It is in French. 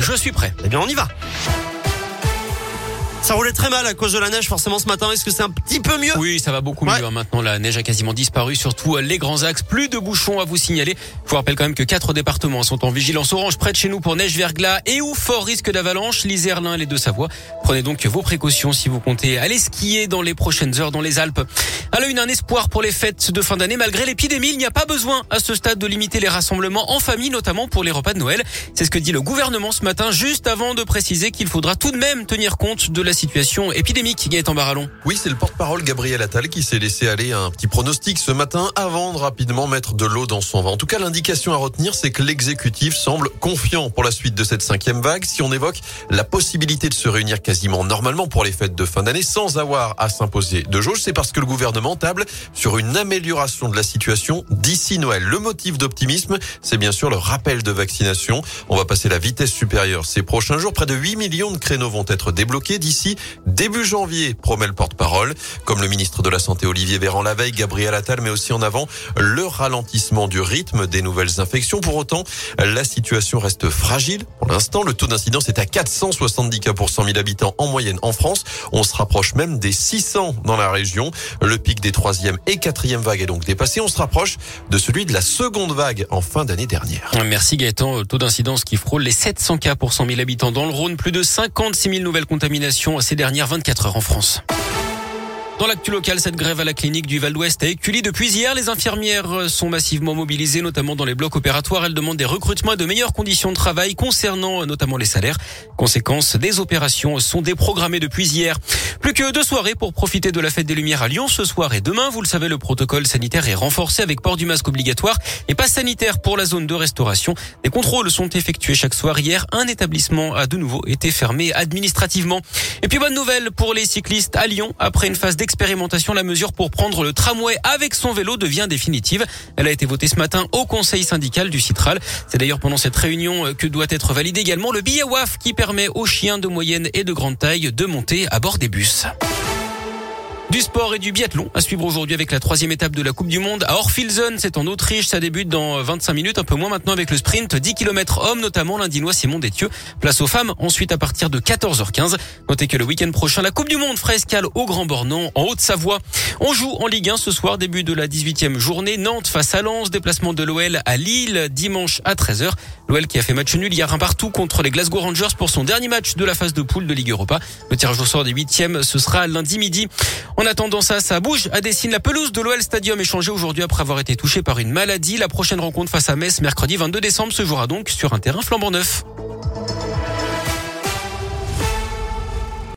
Je suis prêt. Eh bien, on y va. Ça roulait très mal à cause de la neige forcément ce matin. Est-ce que c'est un petit peu mieux? Oui, ça va beaucoup Ouais. mieux. hein. Maintenant, la neige a quasiment disparu, surtout les grands axes. Plus de bouchons à vous signaler. Je vous rappelle quand même que quatre départements sont en vigilance orange près de chez nous pour neige, verglas et ou fort risque d'avalanche. L'Isère, l'Ain, les Deux-Savoie. Prenez donc vos précautions si vous comptez aller skier dans les prochaines heures dans les Alpes. À la une, un espoir pour les fêtes de fin d'année. Malgré l'épidémie, il n'y a pas besoin à ce stade de limiter les rassemblements en famille, notamment pour les repas de Noël. C'est ce que dit le gouvernement ce matin, juste avant de préciser qu'il faudra tout de même tenir compte de la situation épidémique. Gaëtan Barallon. Oui, c'est le porte-parole Gabriel Attal qui s'est laissé aller à un petit pronostic ce matin avant de rapidement mettre de l'eau dans son vin. En tout cas, l'indication à retenir, c'est que l'exécutif semble confiant pour la suite de cette cinquième vague. Si on évoque la possibilité de se réunir quasiment normalement pour les fêtes de fin d'année sans avoir à s'imposer de jauge, c'est parce que le gouvernement table sur une amélioration de la situation d'ici Noël. Le motif d'optimisme, c'est bien sûr le rappel de vaccination. On va passer la vitesse supérieure ces prochains jours. Près de 8 millions de créneaux vont être débloqués d'ici début janvier, promet le porte-parole. Comme le ministre de la Santé Olivier Véran la veille, Gabriel Attal met aussi en avant le ralentissement du rythme des nouvelles infections. Pour autant, la situation reste fragile. Pour l'instant, le taux d'incidence est à 470 cas pour 100 000 habitants en moyenne en France. On se rapproche même des 600 dans la région. Le pic des troisième et quatrième vagues est donc dépassé. On se rapproche de celui de la seconde vague en fin d'année dernière. Merci Gaëtan. Taux d'incidence qui frôle les 700 cas pour 100 000 habitants dans le Rhône. Plus de 56 000 nouvelles contaminations ces dernières 24 heures en France. Dans l'actu local, cette grève à la clinique du Val d'Ouest a éculé depuis hier. Les infirmières sont massivement mobilisées, notamment dans les blocs opératoires. Elles demandent des recrutements et de meilleures conditions de travail concernant notamment les salaires. Conséquence, des opérations sont déprogrammées depuis hier. Plus que deux soirées pour profiter de la fête des Lumières à Lyon ce soir et demain. Vous le savez, le protocole sanitaire est renforcé avec port du masque obligatoire et pas sanitaire pour la zone de restauration. Des contrôles sont effectués chaque soir. Hier, un établissement a de nouveau été fermé administrativement. Et puis bonne nouvelle pour les cyclistes à Lyon. Après une phase d'expérimentation, la mesure pour prendre le tramway avec son vélo devient définitive. Elle a été votée ce matin au conseil syndical du Citral. C'est d'ailleurs pendant cette réunion que doit être validé également le billet WAF qui permet aux chiens de moyenne et de grande taille de monter à bord des bus. Du sport et du biathlon à suivre aujourd'hui avec la troisième étape de la Coupe du Monde à Orfilsen. C'est en Autriche. Ça débute dans 25 minutes, un peu moins maintenant avec le sprint 10 km hommes, notamment l'Indinois Simon Détieux. Place aux femmes ensuite à partir de 14h15. Notez que le week-end prochain, la Coupe du Monde fera escale au Grand Bornand en Haute-Savoie. On joue en Ligue 1 ce soir, début de la 18e journée. Nantes face à Lens, déplacement de l'OL à Lille dimanche à 13h. L'OL qui a fait match nul hier un partout contre les Glasgow Rangers pour son dernier match de la phase de poule de Ligue Europa. Le tirage au sort des huitièmes, ce sera lundi midi. En attendant ça, ça bouge à Dessine. La pelouse de l'OL Stadium est changée aujourd'hui après avoir été touchée par une maladie. La prochaine rencontre face à Metz, mercredi 22 décembre, se jouera donc sur un terrain flambant neuf.